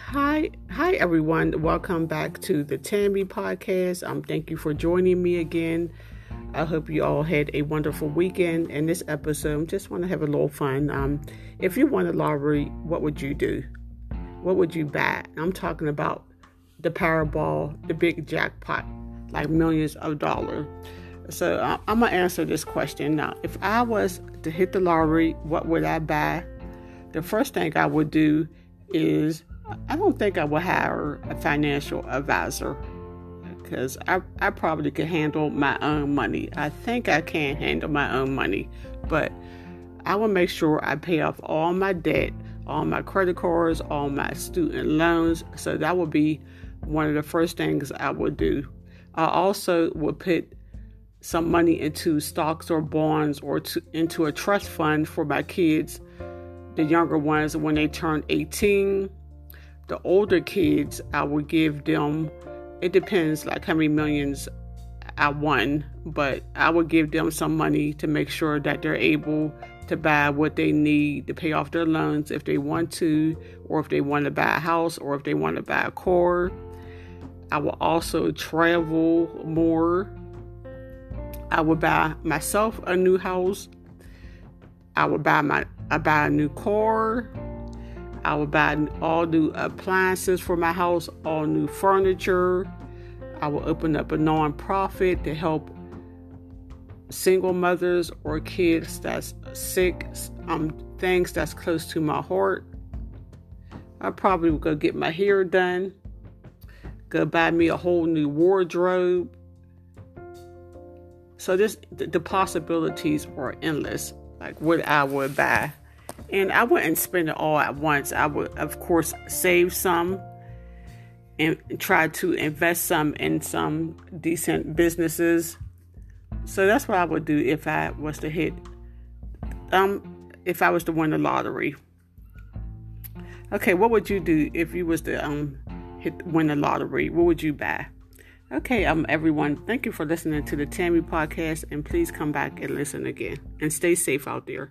Hi, hi everyone. Welcome back to the Tammy podcast. Um, thank you for joining me again. I hope you all had a wonderful weekend. In this episode, just want to have a little fun. Um, if you won the lottery, what would you do? What would you buy? I'm talking about the Powerball, the big jackpot, like millions of dollars. So uh, I'm gonna answer this question now. If I was to hit the lottery, what would I buy? The first thing I would do is I don't think I would hire a financial advisor because I, I probably could handle my own money. I think I can handle my own money, but I will make sure I pay off all my debt, all my credit cards, all my student loans. So that would be one of the first things I would do. I also would put some money into stocks or bonds or to, into a trust fund for my kids, the younger ones, when they turn 18 the older kids, I would give them, it depends like how many millions I won, but I would give them some money to make sure that they're able to buy what they need to pay off their loans if they want to, or if they want to buy a house, or if they want to buy a car. I will also travel more. I would buy myself a new house. I would buy my I buy a new car. I would buy all new appliances for my house, all new furniture. I will open up a nonprofit to help single mothers or kids that's sick, um, things that's close to my heart. I probably would go get my hair done, go buy me a whole new wardrobe. So this the possibilities are endless, like what I would buy. And I wouldn't spend it all at once. I would, of course, save some and try to invest some in some decent businesses. So that's what I would do if I was to hit, um, if I was to win the lottery. Okay, what would you do if you was to um hit win the lottery? What would you buy? Okay, um, everyone, thank you for listening to the Tammy podcast, and please come back and listen again. And stay safe out there.